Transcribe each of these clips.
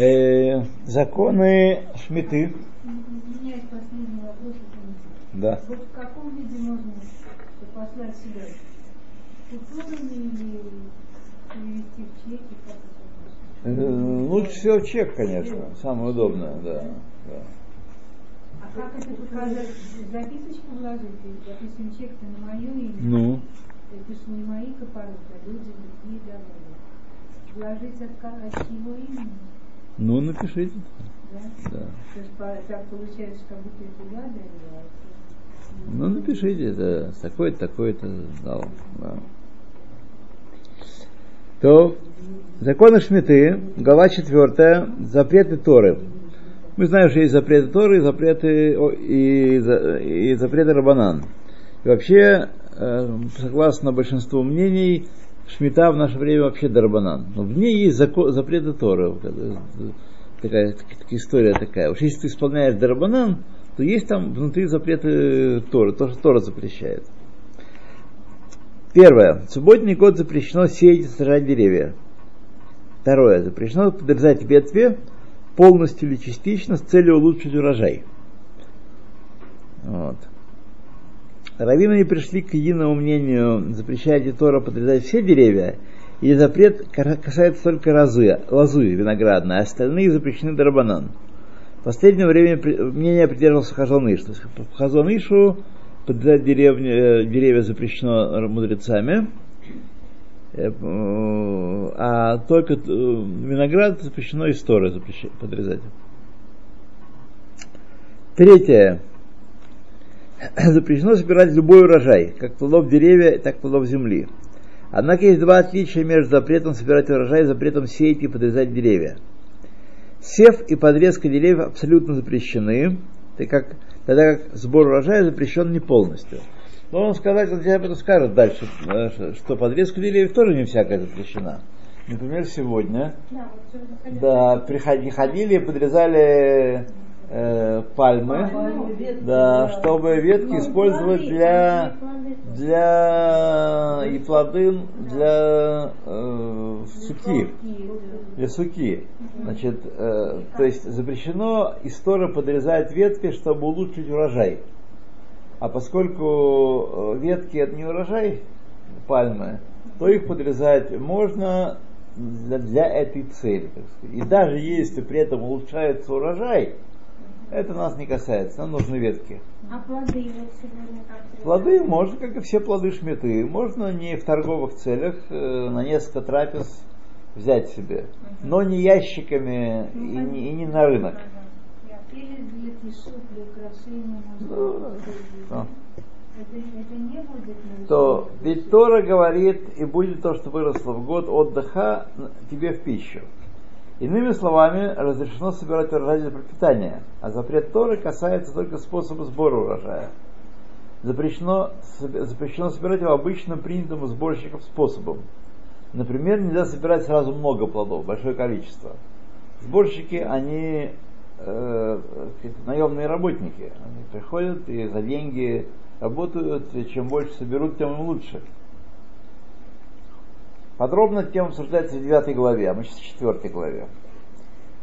Э, законы Шмиты. Да. Вот в каком виде можно послать себя? Купюрами или перевести в чеки? Как это Э? Лучше всего чек, конечно. Самое удобное, да. да. А как это показать? Записочку вложить? Допустим, чек-то на мое имя. Ну, Это же не мои копороты, а люди другие давали. Вложить от, от имени? Ну напишите. Да? Да. То есть по- так получается, как будто это я Ну напишите, это такой-то, такой-то дал. Да. То законы Шмиты, глава 4, запреты Торы. Мы знаем, что есть запреты Торы и запреты, и, за- и запреты Рабанан. И вообще, э, согласно большинству мнений, Шмита в наше время вообще Дарбанан. Но в ней есть зако- запреты Торы. Такая, такая история такая. Уж если ты исполняешь Дарбанан, то есть там внутри запреты Торы, то, что Тора запрещает. Первое. В субботний год запрещено сеять и сажать деревья. Второе. Запрещено подрезать ветви полностью или частично с целью улучшить урожай. Вот. Раввины пришли к единому мнению, запрещает ли Тора подрезать все деревья, и запрет ка- касается только лозы, лозы виноградной, а остальные запрещены дарабанан. В последнее время мнение придерживался Хазоныш. То есть по Хазонышу подрезать деревни, э, деревья запрещено мудрецами, э, э, а только виноград запрещено из Торы запрещ- подрезать. Третье. Запрещено собирать любой урожай, как плодов деревья, так плодов земли. Однако есть два отличия между запретом собирать урожай и запретом сеять и подрезать деревья. Сев и подрезка деревьев абсолютно запрещены, так как, тогда как сбор урожая запрещен не полностью. Должен сказать, он тебе об этом скажет дальше, э, что- подрезка деревьев тоже не всякая запрещена. Например, сегодня Да, да, приходили, ходили подрезали э, пальмы, да, чтобы ветки использовать для для и плоды для э, суки, для суки. Значит, э, то есть запрещено история подрезать ветки, чтобы улучшить урожай. А поскольку э, ветки это не урожай пальмы, то их подрезать можно для, для этой цели. И даже если при этом улучшается урожай, это нас не касается, нам нужны ветки. А плоды вот сегодня как Плоды можно, как и все плоды шметы, можно не в торговых целях, э, на несколько трапез взять себе, но не ящиками и не, и не на рынок. Ну, да. Это, это нарушение? То ведь Тора говорит, и будет то, что выросло в год отдыха тебе в пищу. Иными словами, разрешено собирать урожай для пропитания, а запрет Торы касается только способа сбора урожая. Запрещено, запрещено собирать его обычно принятым у сборщиков способом. Например, нельзя собирать сразу много плодов, большое количество. Сборщики, они э, наемные работники. Они приходят и за деньги работают, и чем больше соберут, тем лучше. Подробно тема обсуждается в 9 главе, а мы сейчас в 4 главе.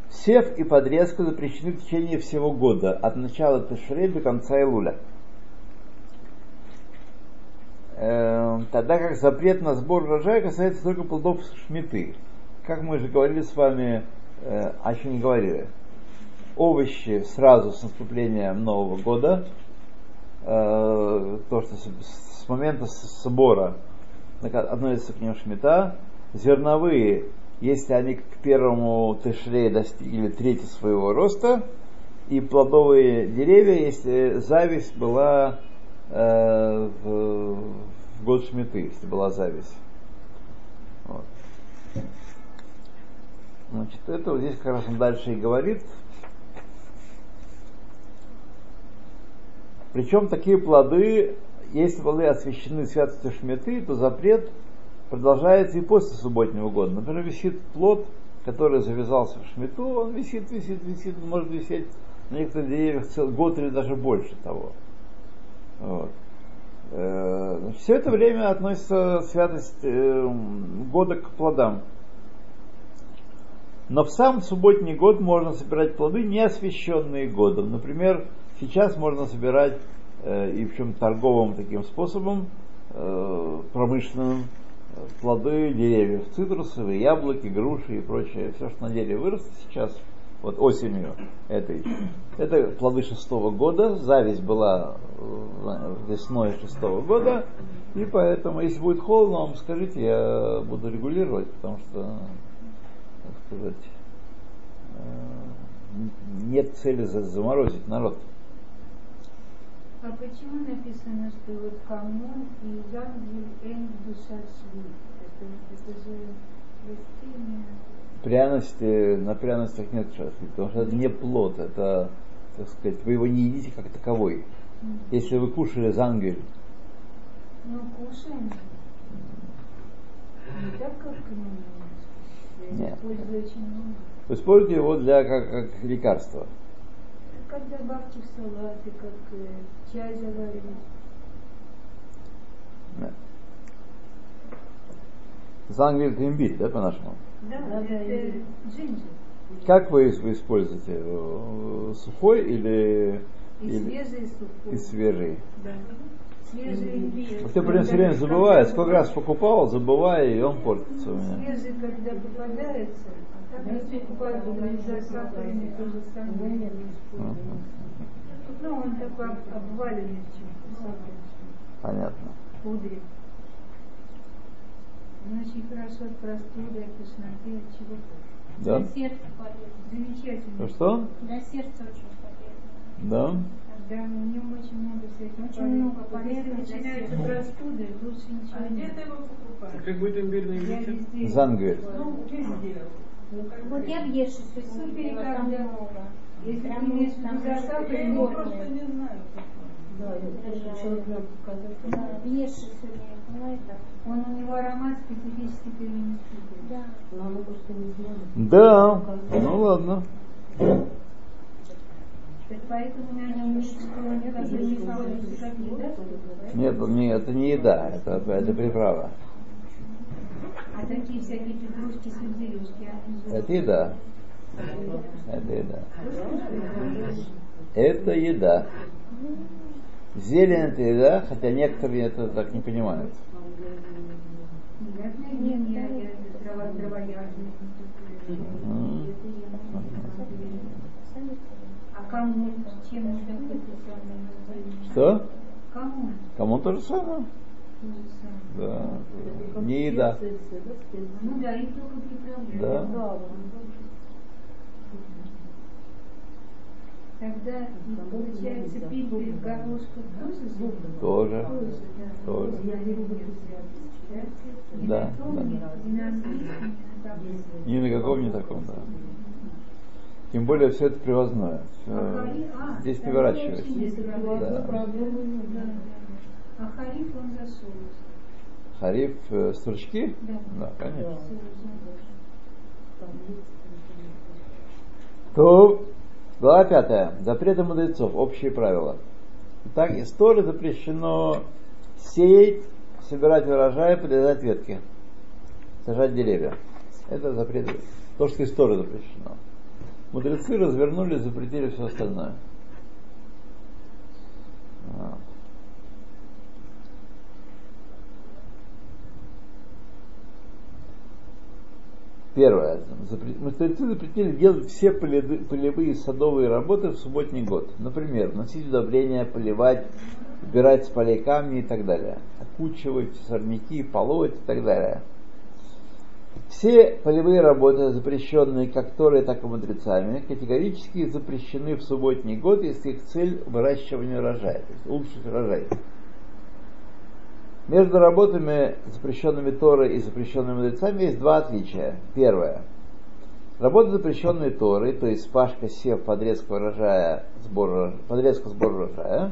Сев и подрезка запрещены в течение всего года, от начала Ташре до конца Илуля. Э, Тогда как запрет на сбор урожая касается только плодов шмиты. Как мы уже говорили с вами, э, а еще не говорили, овощи сразу с наступлением Нового года, э, то, что с, с момента сбора относится к ним шмита, зерновые, если они к первому тышре достигли трети своего роста, и плодовые деревья, если зависть была э, в, в год шмиты, если была зависть. Вот. Значит, это вот здесь как раз он дальше и говорит. Причем такие плоды, если плоды освящены святостью шметы, то запрет продолжается и после субботнего года. Например, висит плод, который завязался в шмету, он висит, висит, висит, может висеть на некоторых деревьях целый год или даже больше того. Вот. Э, Все это время относится святость э, года к плодам. Но в сам субботний год можно собирать плоды, не освященные годом. Например, сейчас можно собирать и в чем торговым таким способом, э, промышленным, э, плоды деревьев, цитрусовые, яблоки, груши и прочее, все, что на дереве вырастет сейчас, вот осенью этой. Это плоды шестого года, зависть была э, весной шестого года, и поэтому, если будет холодно, вам скажите, я буду регулировать, потому что, так сказать, э, нет цели заморозить народ. А почему написано, что вот коммун и Зангель Эн душа шви? Это, это же растение. Пряности, на пряностях нет шашлык, потому что это не плод, это, так сказать, вы его не едите как таковой. Если вы кушали зангель, Ну, кушаем. Не так, как Нет. использую очень много. вы используете его для, как, как лекарство. Как добавьте в салаты, как э, чай заварить. Да. Зангель это имбирь, да, по-нашему? Да, Да, да, это и- джинджер. Как вы его используете? Э, Сухой или, И или свежий, и сухой. и свежий? Да. Свежий. Вот я прям все время забываю, сколько раз покупал, забываю, и он портится у меня. Свежий, когда попадается, а. Ну, он такой об- обваленный Понятно. в пудре. Он очень хорошо от простуды, от тошноты, от чего Да? Для сердца полезно. Замечательно. Ну что? Для сердца очень полезно. Да? Да, в нем очень много всяких Очень полезных. много Вот полезного Если сердца. простуда, лучше ничего А где нет. ты его покупаешь? Как будет имбирный Я везде Зангель. Ну, везде. Ну, Вот я в Еше сегодня Супер, видела, там много. Если Прям ты имеешь в там виду даже засахаренный, Я его просто не знаю. Да, я тоже человек нам показал. Да, в Еше сегодня я была это. Он у него аромат специфический перенести. Да. Но она просто не знает. Да. Ну ладно. Нет, он не- это не еда, это, это приправа. А такие всякие они же... Это еда. Это еда. Это еда. Зелень это еда, хотя некоторые это так не понимают. Что? Кому? Кому то же самое? Да. Не еда. Ну да, их только приправляют. Да. Тогда получается пимпель в горошках тоже зуб? Тоже. Тоже, да. Да? И Да, на таблице. Ни на каком таком, да. Тем более все это привозное. Всё А а, здесь не выращивается. Да. А хариф он за соус. Хариф э, стручки? Да. Да, конечно. То, глава пятая. Запреты мудрецов. Общие правила. Итак, из Торы запрещено сеять, собирать урожай, подрезать ветки, сажать деревья. Это запрет. То, что из Торы запрещено. Мудрецы развернули, запретили все остальное. Вот. Первое. Мудрецы запретили делать все поле- полевые садовые работы в субботний год. Например, носить удобрения, поливать, убирать с полей камни и так далее. Окучивать сорняки, полоть и так далее. Все полевые работы, запрещенные как Торой, так и мудрецами, категорически запрещены в субботний год, если их цель выращивание урожая, то есть улучшить урожай. Между работами, запрещенными Торой и запрещенными мудрецами, есть два отличия. Первое. Работы, запрещенные Торой, то есть пашка, сев, подрезка урожая, сбор, подрезка, сбор урожая,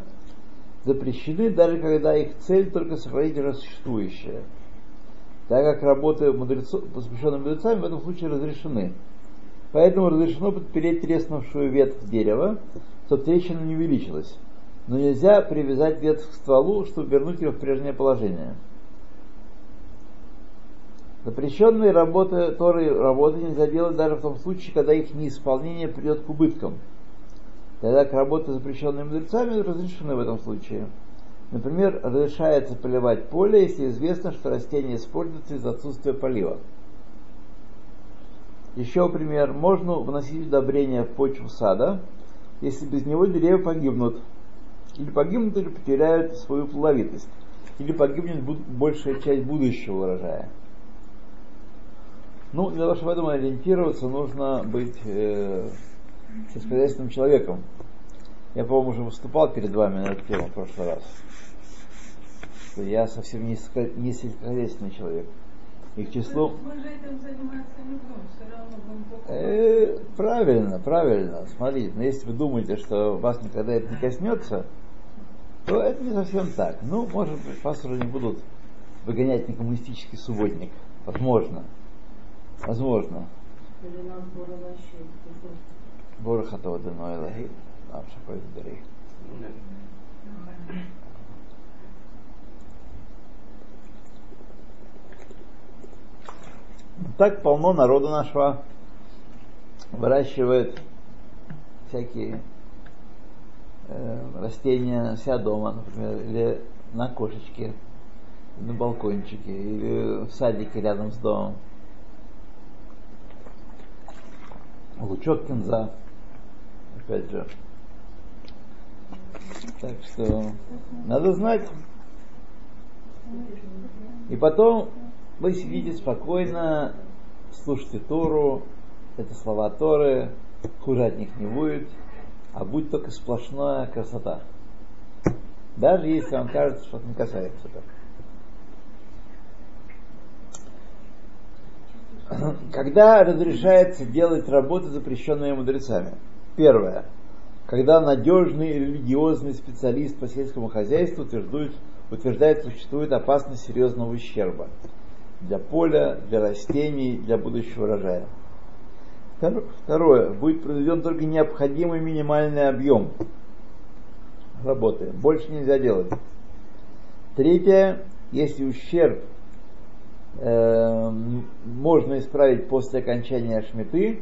запрещены даже когда их цель только сохранить уже существующее. Так как работы мудрецов, запрещенные мудрецами в этом случае разрешены. Поэтому разрешено подпереть треснувшую ветвь дерева, чтобы трещина не увеличилась. Но нельзя привязать ветвь к стволу, чтобы вернуть ее в прежнее положение. Запрещенные работы, Торы работы нельзя делать даже в том случае, когда их неисполнение придет к убыткам. Тогда к работе, запрещенной мудрецами, разрешены в этом случае. Например, разрешается поливать поле, если известно, что растение используется из-за отсутствия полива. Еще пример. Можно вносить удобрения в почву сада, если без него деревья погибнут. Или погибнут, или потеряют свою плодовитость. Или погибнет большая часть будущего урожая. Ну, для того, чтобы в этом ориентироваться, нужно быть э, сельскохозяйственным человеком. Я, по-моему, уже выступал перед вами на эту тему в прошлый раз. Что я совсем не, не сельскохозяйственный человек. И к числу... Мы же этим заниматься не будем, все равно будем покупать. Э, правильно, правильно. Смотрите, но если вы думаете, что вас никогда это не коснется, то это не совсем так. Ну, может быть, уже не будут выгонять на коммунистический субботник. Возможно. Возможно. Борохатова Деной Лаги. Нам шакой дари. Так полно народу нашего выращивает всякие э, растения себя дома, например, или на кошечке, на балкончике, или в садике рядом с домом. Лучок кинза, опять же. Так что надо знать. И потом вы сидите спокойно, слушайте Тору, это слова Торы, хуже от них не будет, а будет только сплошная красота. Даже если вам кажется, что это не касается этого. Когда разрешается делать работы, запрещенные мудрецами? Первое. Когда надежный религиозный специалист по сельскому хозяйству утверждает, утверждает, существует опасность серьезного ущерба для поля, для растений, для будущего урожая. Второе. Будет произведен только необходимый минимальный объем работы. Больше нельзя делать. Третье. Если ущерб э, можно исправить после окончания шмиты,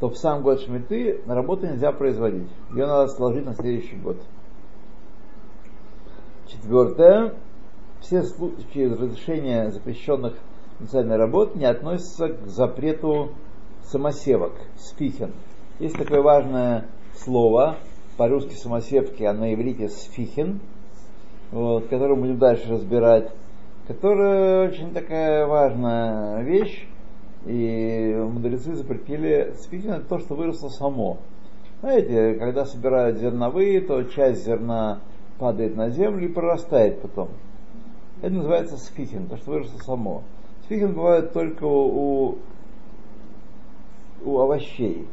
то в сам год шмиты работу нельзя производить. Ее надо сложить на следующий год. Четвертое. Все случаи разрешения запрещенных национальной работ не относятся к запрету самосевок, сфихен. Есть такое важное слово, по-русски самосевки, а на иврите сфихин, вот, которое мы будем дальше разбирать, которая очень такая важная вещь, и мудрецы запретили сфихин, это то, что выросло само. Знаете, когда собирают зерновые, то часть зерна падает на землю и прорастает потом. Это называется сфихин, то, что выросло само. Сфихин бывает только у, у овощей.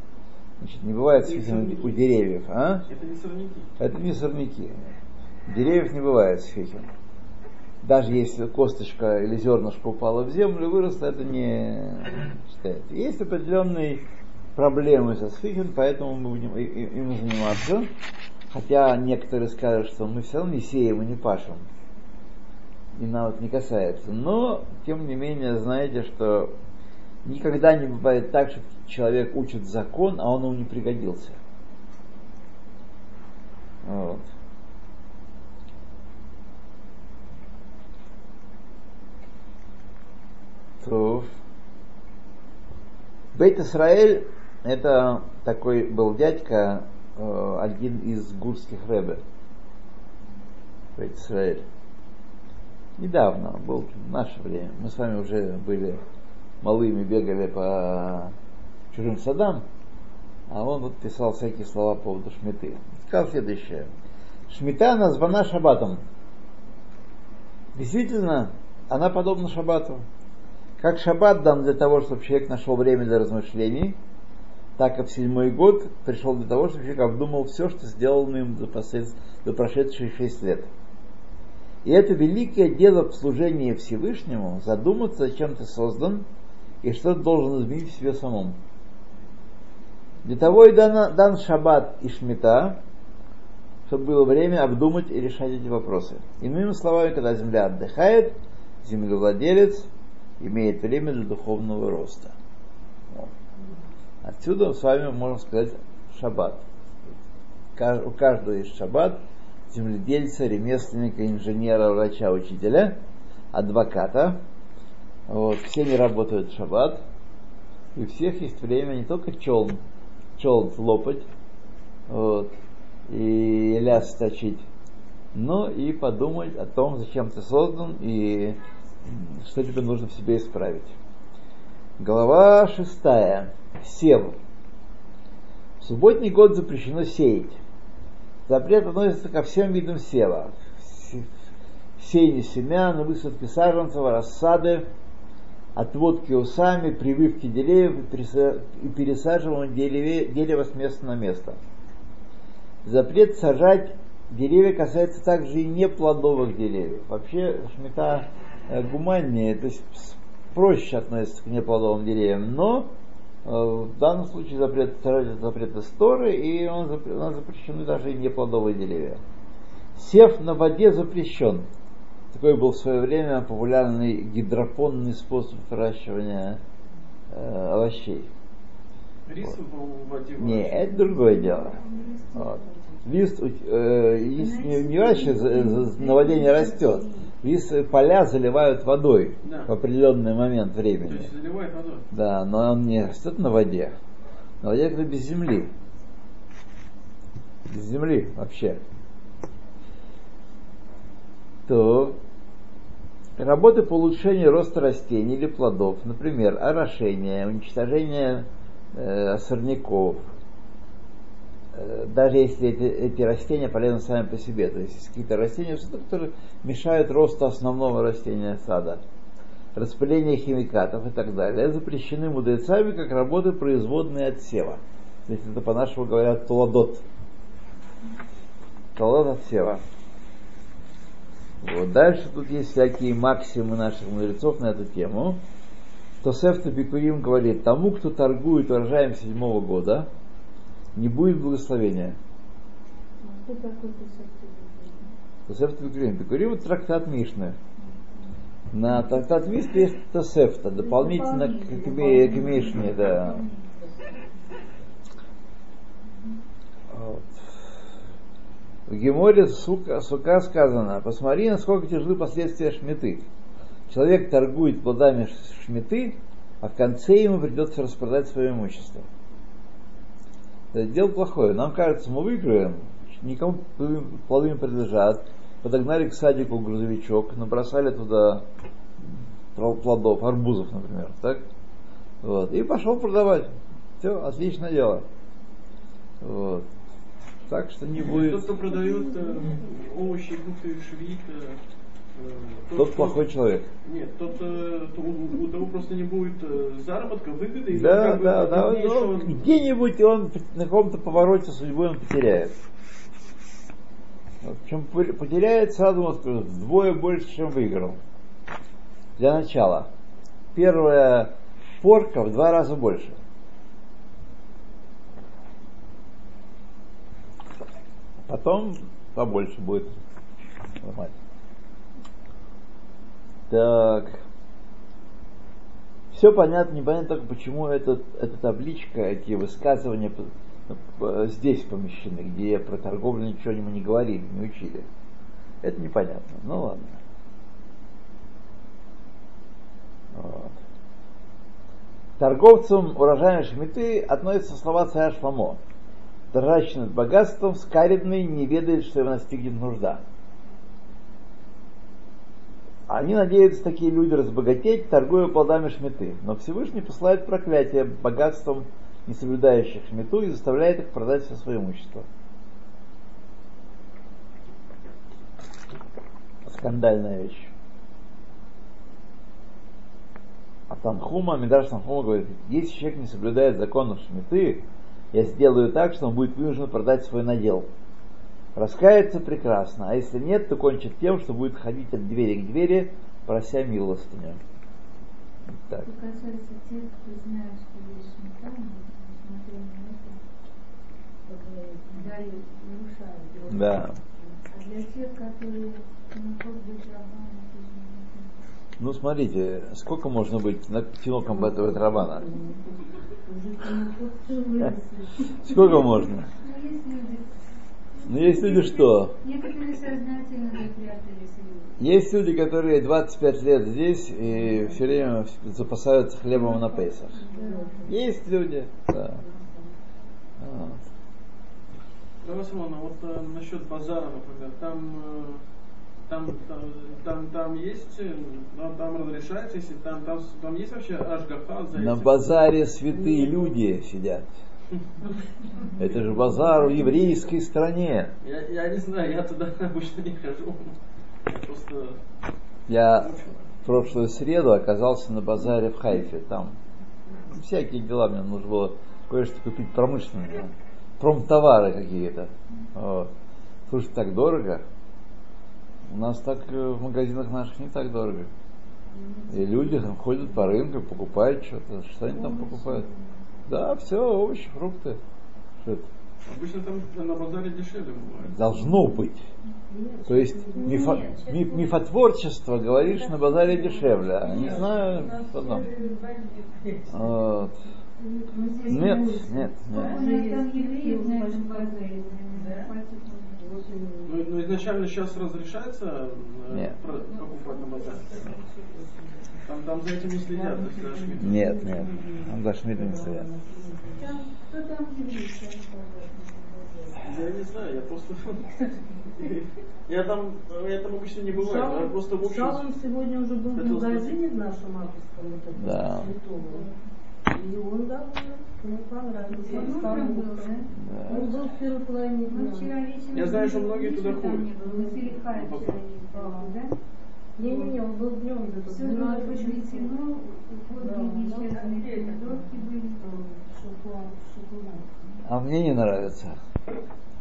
Значит, не бывает сфихин у деревьев. А? Это не сорняки. Это не сорняки. Деревьев не бывает сфихин. Даже если косточка или зернышко упало в землю, выросло, это не считается. Есть определенные проблемы со сфихин, поэтому мы будем им заниматься. Хотя некоторые скажут, что мы все равно не сеем и не пашем и нам это не касается. Но, тем не менее, знаете, что никогда не бывает так, что человек учит закон, а он ему не пригодился. Вот. То. Бейт Исраэль это такой был дядька, э, один из гурских рэбе. Бейт Исраэль недавно, был в наше время. Мы с вами уже были малыми, бегали по чужим садам, а он вот писал всякие слова по поводу шмиты. Сказал следующее. Шмита названа шабатом. Действительно, она подобна шабату. Как шаббат дан для того, чтобы человек нашел время для размышлений, так и в седьмой год пришел для того, чтобы человек обдумал все, что сделано им за, за прошедшие шесть лет. И это великое дело в служении Всевышнему, задуматься, зачем ты создан и что ты должен изменить в себе самом. Для того и дан, дан шаббат и шмита, чтобы было время обдумать и решать эти вопросы. Иными словами, когда земля отдыхает, землевладелец имеет время для духовного роста. Вот. Отсюда с вами можно сказать шаббат. У каждого есть шаббат, земледельца, ремесленника, инженера, врача, учителя, адвоката. Вот. Все они работают в шаббат. И у всех есть время не только челн, челн лопать, вот, и ляс точить, но и подумать о том, зачем ты создан и что тебе нужно в себе исправить. Глава шестая. Сев. В субботний год запрещено сеять. Запрет относится ко всем видам сева. Се- Сеяние семян, высадки саженцев, рассады, отводки усами, прививки деревьев и переса- и пересаживание дереве- дерева с места на место. Запрет сажать деревья касается также и неплодовых деревьев. Вообще шмита э, гуманнее, то есть проще относится к неплодовым деревьям, но э, в данном случае запрет сажать запрет из Торы, и он, у запрещены даже и неплодовые деревья. Сев на воде запрещен. Такой был в свое время популярный гидропонный способ выращивания э, овощей. Рис в воде Не, это другое дело. Вот. Лист э, лист не, не вообще за- за- на воде не растет. Лист э, поля заливают водой Да. в определенный момент То времени. есть заливает водой. Да, но он не растет на воде. На воде это без земли. Без земли вообще. То работы по улучшению роста растений или плодов, например, орошение, уничтожение э, сорняков, э, даже если эти, эти растения полезны сами по себе, то есть какие-то растения, которые мешают росту основного растения сада, распыление химикатов и так далее, запрещены мудрецами как работы производные от сева. То есть это по-нашему говорят толадот. Толадот от сева. Вот. Дальше тут есть всякие максимы наших мудрецов на эту тему. Тосефта Бикурим говорит, тому, кто торгует урожаем седьмого года, не будет благословения. Тосефта Бикурим. Бикурим это трактат Мишны. На трактат Мишны есть Тосефта, дополнительно к, к, к Мишне, да. Вот. В Геморе сука, сука сказано, посмотри, насколько тяжелы последствия шметы. Человек торгует плодами шметы, а в конце ему придется распродать свое имущество. Это дело плохое. Нам кажется, мы выиграем, никому плоды не принадлежат. Подогнали к садику грузовичок, набросали туда пл- плодов, арбузов, например, так? Вот. И пошел продавать. Все, отличное дело. Вот. Так что не будет. Тот, кто продает э, овощи, фрукты, швид, э, э, Тот плохой человек. Нет, тот, то у, у того просто не будет заработка, выгоды. и он Да, бы да, да. что ну, он- где-нибудь он на каком-то повороте судьбы он потеряет. Причем потеряет сразу вот вдвое больше, чем выиграл. Для начала. Первая порка в два раза больше. Потом побольше будет. Нормально. Так. Все понятно, непонятно только, почему этот, эта табличка, эти высказывания здесь помещены, где про торговлю ничего ему не говорили, не учили. Это непонятно. Ну ладно. Вот. Торговцам урожая шмиты относятся слова царя Шламо. Дрожащий над богатством, скаридный, не ведает, что его настигнет нужда. Они надеются, такие люди, разбогатеть, торгуя плодами шметы. Но Всевышний посылает проклятие богатством не соблюдающих шмету и заставляет их продать все свое имущество. Скандальная вещь. А Танхума, Мидраш Танхума говорит, если человек не соблюдает законов шметы, я сделаю так, что он будет вынужден продать свой надел. Раскается прекрасно, а если нет, то кончит тем, что будет ходить от двери к двери, прося милостыню. Так. Да. А для тех, которые не могут быть рабами, это же не Ну, смотрите, сколько можно быть на тиноком этого трабана? Сколько можно? Есть люди, Ну, есть люди что? Есть люди, которые 25 лет здесь и все время запасаются хлебом на Пейсах. Есть люди, да. Вот. Симона, вот э, насчет базара, например, там, э, там, там, там, там есть, э, там, там разрешается, если там, там, там есть вообще ашгаха за На базаре святые люди сидят. Это же базар в еврейской стране. Я, я не знаю, я туда обычно не хожу. Просто Я в прошлую среду оказался на базаре в Хайфе. Там всякие дела мне нужно было кое-что купить промышленное. Промтовары какие-то. Вот. Слушай, так дорого. У нас так э, в магазинах наших не так дорого. И люди там ходят по рынку, покупают что-то. Что они там покупают? Да, все, овощи, фрукты. Что это? обычно там на базаре дешевле бывает. Должно быть. То есть мифо- ми- мифотворчество, говоришь, на базаре дешевле. А не знаю, что там. Вот. Нет, нет, нет. На этом базаре. Ну, ну, изначально сейчас разрешается э, Нет. про- покупать на базаре? Там, там за этим не следят, не- Нет, нет. Там даже не следят. Я не знаю, я просто... Я там, я там обычно не бываю, я просто в общем... Шалом сегодня уже был в магазине в нашем авторском, Да. святого. И он доволен, ему понравилось. Он Он там был, да? Он был в первой половине Мы дня. Я знаю, что многие туда ходят. не было. Мы с Илихаем вчера ездили, да? Не-не-не, он был днем Все было 12 подведено, Да, уходы да. исчезли, помидорки были. А мне не нравится.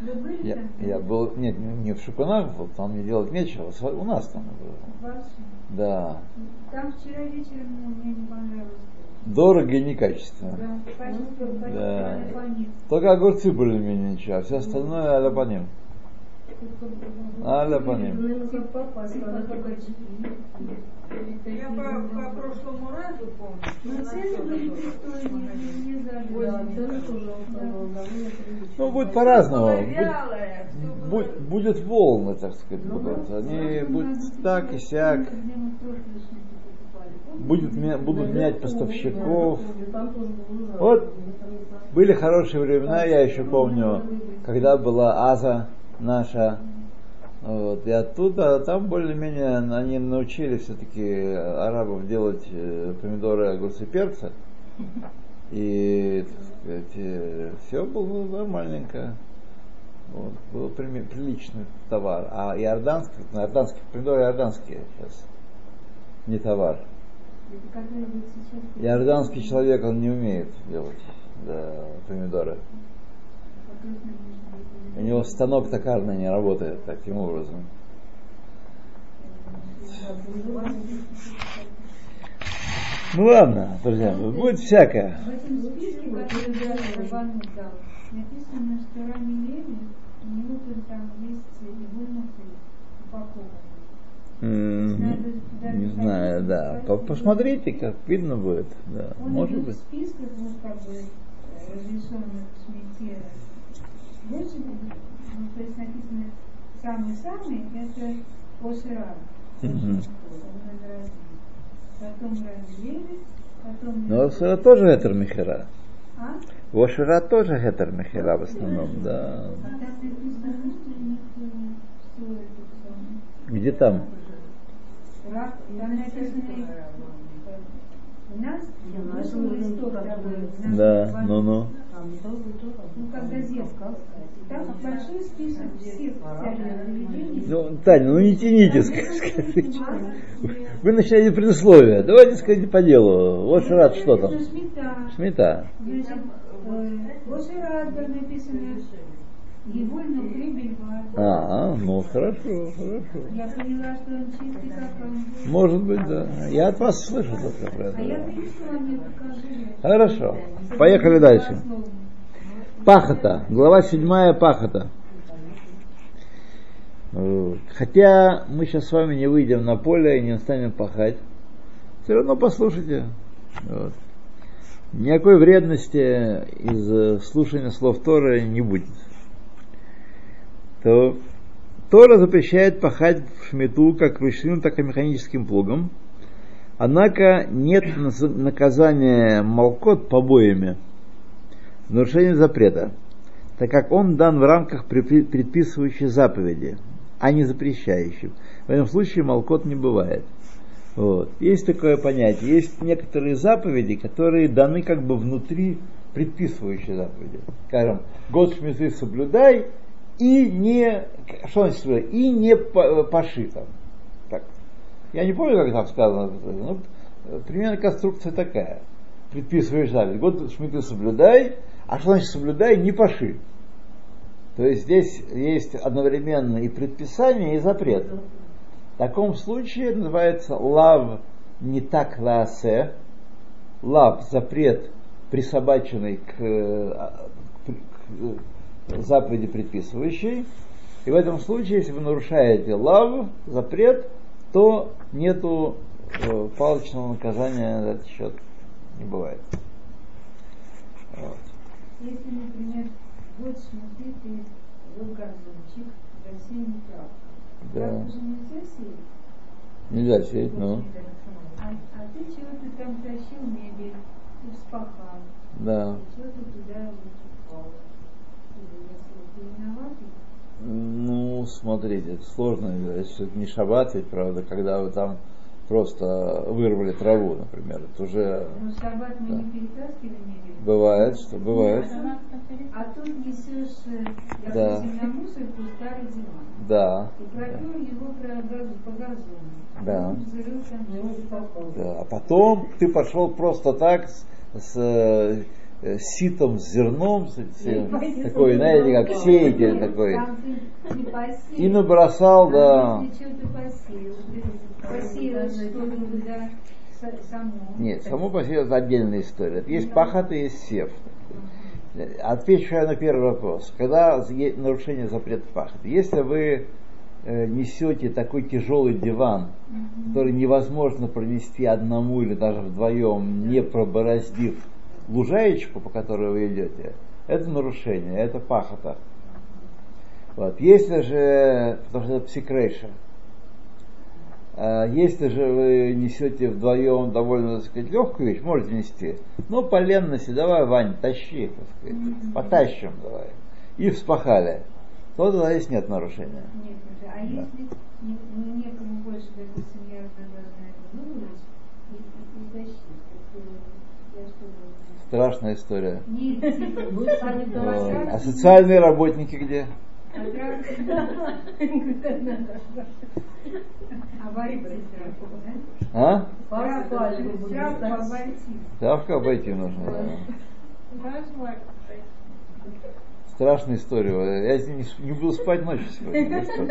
Вы были Я, там? я был, нет, не в Шукунах был, там мне делать нечего. У нас там было. Ваши? Да. Там вчера вечером ну, мне не понравилось. Дорого и некачественно. Да, Да. Только огурцы более-менее ничего, а все остальное аля по ним. Аля по ним. Я по, по прошлому разу помню. Ну, Ну, будет по-разному. Будь- будет волны, так сказать, будут. Они будут так и сяк. Будет, будут менять поставщиков. Вот. Были хорошие времена, я еще помню, когда была Аза наша. Вот, и оттуда, там более-менее они научили все-таки арабов делать э, помидоры, огурцы, перцы. И, сказать, все было нормальненько. Вот, был приличный товар. А иорданский, ну, иорданские помидоры иорданские сейчас, не товар. Это которые вот сейчас Иорданский человек, он не умеет делать да, помидоры. У него станок токарный не работает таким образом. Ну ладно, друзья, будет всякое. В этом списке, который дал Рабану дал, написано, что Рами Леви, у него там есть вынуты упакованы. Не знаю, да. По- Посмотрите, как видно будет. Да, Он может быть. списках, вот как бы разрешенных шмитера. Дальше, ну, то есть написано самый-самый, это Ошера. Мгм. Потом Рами Леви, потом... Но Вошера тоже гетер михера. А? Вошера тоже гетер михера в основном, да. А это. Где там? Рак, у нас Да, ну-ну. Ну, как газетка. Там большой список всех специальных заведений. Ну, Таня, ну не тяните, скажите. Вы начинаете предусловие. Давайте скажите по делу. Вот Шарат, что там? Шмита. Шмита. Значит, э, написано, А, ну хорошо, хорошо. Я поняла, что он чистый как он. Может быть, да. Я от вас слышу только про А я это. мне покажи. Хорошо. Поехали дальше. Пахота. Глава седьмая Пахота. Хотя мы сейчас с вами не выйдем на поле и не станем пахать. все равно послушайте. Вот. Никакой вредности из э, слушания слов Торы не будет. То Тора запрещает пахать в шмету как ручным, так и механическим плугом. Однако нет наказания молкот побоями, нарушение запрета, так как он дан в рамках предписывающей заповеди, а не запрещающих. В этом случае молкот не бывает. Вот. Есть такое понятие. Есть некоторые заповеди, которые даны как бы внутри предписывающей заповеди. Скажем, год шмизы соблюдай и не, что значит, и не паши там. Так. Я не помню, как там сказано, но примерно конструкция такая. Предписываешь заповедь. Год шмиты соблюдай, а что значит соблюдай, не паши. То есть здесь есть одновременно и предписание, и запрет. В таком случае называется лав не так лаасе, лав запрет присобаченный к, к заповеди предписывающей. И в этом случае, если вы нарушаете лав, запрет, то нету э, палочного наказания на этот счет. Не бывает. Вот. Если, например, год смотрите, был газончик, засеянный травка. Да. Нельзя сеять, но. А, а ты чего-то там тащил мебель, вспахал. Да. Что ты туда вот Ну, смотрите, это сложно, если это не шаббат, ведь, правда, когда вы там просто вырвали траву, например, это уже... Ну, шаббат мы да. не перетаскивали мебель. Бывает, что бывает. А тут несешь, э, Да. допустим, на мусорку старый диван. Да. И пропер его по газону. Да. Там что-то. Да. А потом ты пошел просто так с, с, э, ситом, с зерном, с этим, такой, знаете, как сеятель такой, посеял. и набросал, да. Посеял, посеял с-. Нет, само по себе это отдельная история. Есть пахот и есть сев. Отвечу я на первый вопрос. Когда нарушение запрета пахоты? Если вы э, несете такой тяжелый диван, который невозможно пронести одному или даже вдвоем, не пробороздив лужаечку, по которой вы идете, это нарушение, это пахота. Вот. Если же, потому что это псикрейша, если же вы несете вдвоем довольно, так сказать, легкую вещь, можете нести. Но поленности, давай, Вань, тащи, так сказать, потащим давай. И вспахали. То тогда здесь нет нарушения. Нет, а если не- ну, некому больше, допустим, я должна это вырвать и, и, и тащить, то я что должна? Страшная история. Типа, А социальные работники где? Обойти травку, да? А? Травку обойти нужно. да. Страшная история. Я не, не буду спать ночью сегодня. Ну?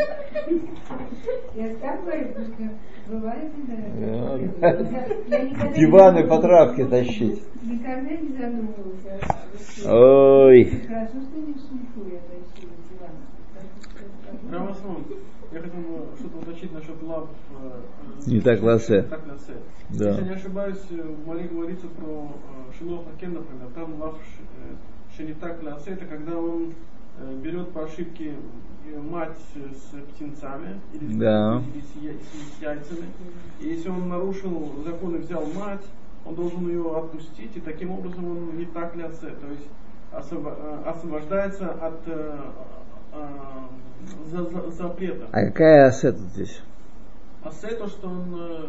Я так говорю, потому что бывает Диваны по травке тащить. Никогда не задумывался. о- Ой. Хорошо, что не в шумку я тащила диван. Рамасон, я хотел бы что-то уточнить насчет лав. э, Не так ласе. Так ласе. Да. Если я не ошибаюсь, э, в Мале говорится про э, Шилох Хакен, например, там лав ш- э, шенитак ласе, это когда он э, берет по ошибке э, мать с птенцами или, с- Да. или с, я- с яйцами. И если он нарушил закон и взял мать, он должен ее отпустить, и таким образом он не так лясе, то есть освоб- э, освобождается от э, э, за- за- запрета. А какая ассет здесь? Асе то, что он, э,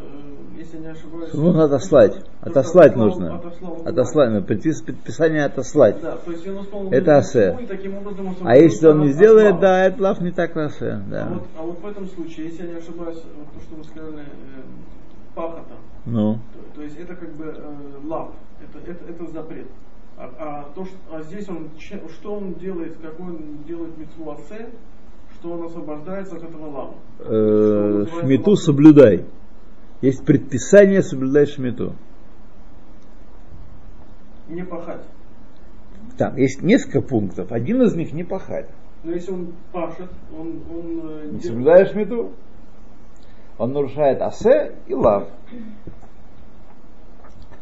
если не ошибаюсь... Нужно отослать. то, Отослать нужно. отослал. Отослать. ну, предпис- Предписание отослать. Да, то есть он исполнил Это асе. образом А если он не сделает, да, это лав не так асе. А, Да. вот, а вот в этом случае, если я не ошибаюсь, вот то, что вы сказали, э, пахота, Ну. то, то есть это как бы э, лав, это, это, это запрет. А, а то, что, а здесь он, че- что он делает, какой он делает митцву асе, что он освобождается от этого лава. Э, шмиту соблюдай. Есть предписание соблюдай шмиту. Не пахать. Там есть несколько пунктов. Один из них не пахать. Но если он пашет, он, он э, Не соблюдаешь шмиту. Он нарушает асе и лав.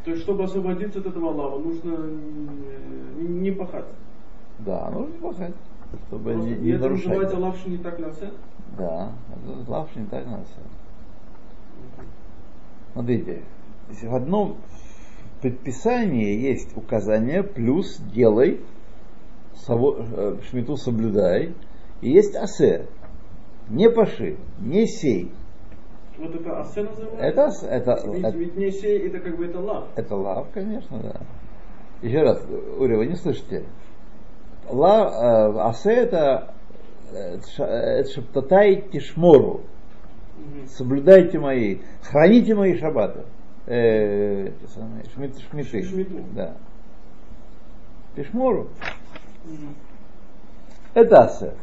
То есть, чтобы освободиться от этого лава, нужно э, не пахать. Да, нужно пахать, чтобы Просто- не, не это нарушать. называется лавши не так лясе? Да, это лавш не так надо. Смотрите, в одном предписании есть указание плюс делай, э, шмиту соблюдай, и есть асе, не паши, не сей. Вот это асе называется? Это, это, Ведь, это, ведь не сей, это как бы это лав. это лав, конечно, да. Еще раз, Ури, вы не слышите? Ла, э, асе это, э, ша- это шептатай тишмору. Соблюдайте мои, храните мои шаббаты. Э, шмит, шмиты. Шмиту. Да. Пешмору. Мгм. Это асе.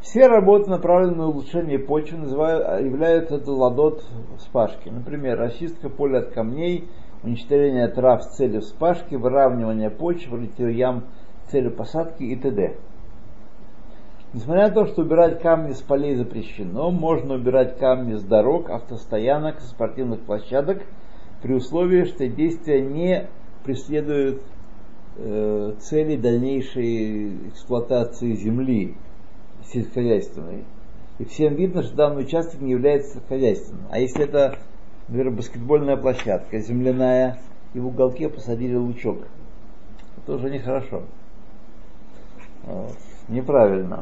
Все работы, направленные на улучшение почвы, называют, являются это ладот вспашки. Например, расчистка поля от камней, уничтожение трав с целью вспашки, выравнивание почвы, рытье ям с целью посадки и т.д. Несмотря на то, что убирать камни с полей запрещено, можно убирать камни с дорог, автостоянок, спортивных площадок, при условии, что действия не преследуют э, цели дальнейшей эксплуатации земли сельскохозяйственной. И всем видно, что данный участок не является сельскохозяйственным. А если это, например, баскетбольная площадка земляная, и в уголке посадили лучок, это уже нехорошо. Вот. Неправильно.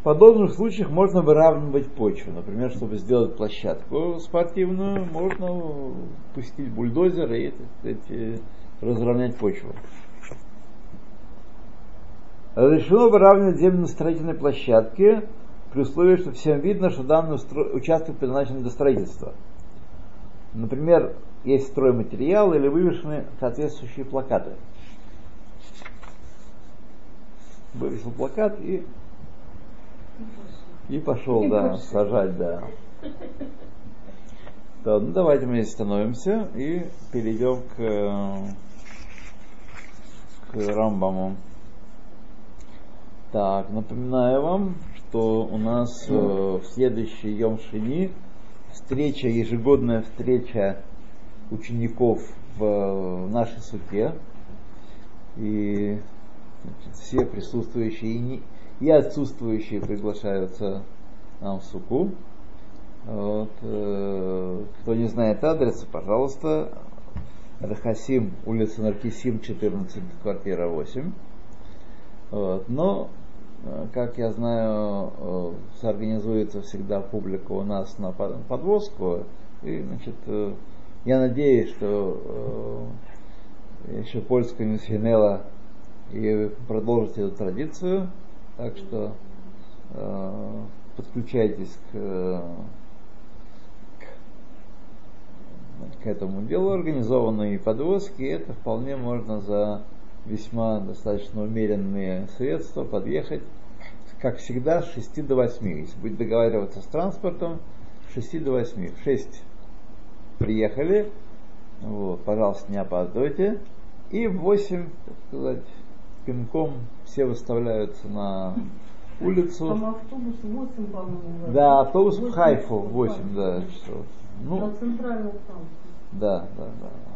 В подобных случаях можно выравнивать почву. Например, чтобы сделать площадку спортивную, можно пустить бульдозер и сказать, разровнять почву. Разрешено выравнивать землю на строительной площадке при условии, что всем видно, что данный участок предназначен для строительства. Например, есть стройматериал или вывешены соответствующие плакаты. Вывесил плакат и, и пошел, И да, пошел. сажать, да. Да, ну давайте мы здесь становимся и перейдем к, к Рамбаму. Так, напоминаю вам, что у нас э, в следующий Йом Шини встреча, ежегодная встреча учеников в, э, нашей суке. И значит, все присутствующие и, не- и отсутствующие приглашаются нам в суку. Вот, э, кто не знает адреса, пожалуйста, Рахасим, улица Наркисим, 14, квартира 8. Вот, но, как я знаю, э, соорганизуется всегда публика у нас на под- подвозку. И, значит, э, я надеюсь, что э, еще польская миссионела и продолжит эту традицию. Так что э, подключайтесь к, э, к, к этому делу. Организованные подвозки, это вполне можно за весьма достаточно умеренные средства подъехать, как всегда, с 6 до 8. Если будет договариваться с транспортом, с 6 до 8. В 6 приехали, вот, пожалуйста, не опаздывайте. И в 8, так сказать, пинком все выставляются на улицу. Там автобус 8, по-моему. Да, автобус в Хайфу, часов. 8, да, часов. Ну, На центральной станции. да, да, да.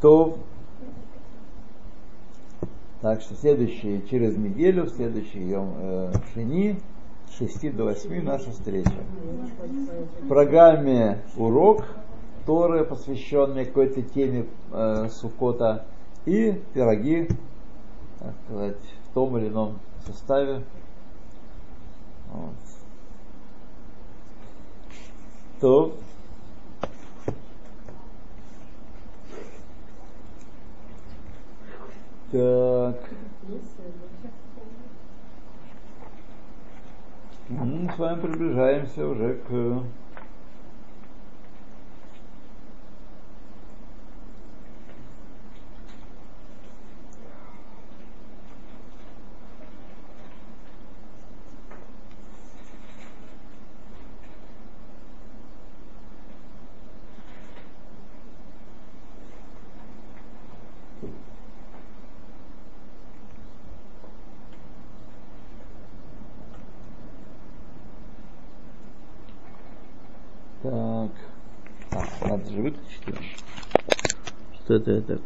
То, так что следующий, через неделю, следующий Йом э, Шини, с 6 до 8 наша встреча. В программе урок Торы, посвященный какой-то теме э, Сукота, и пироги, так сказать, в том или ином составе. Вот. То так. Мы с вами приближаемся уже к это я так...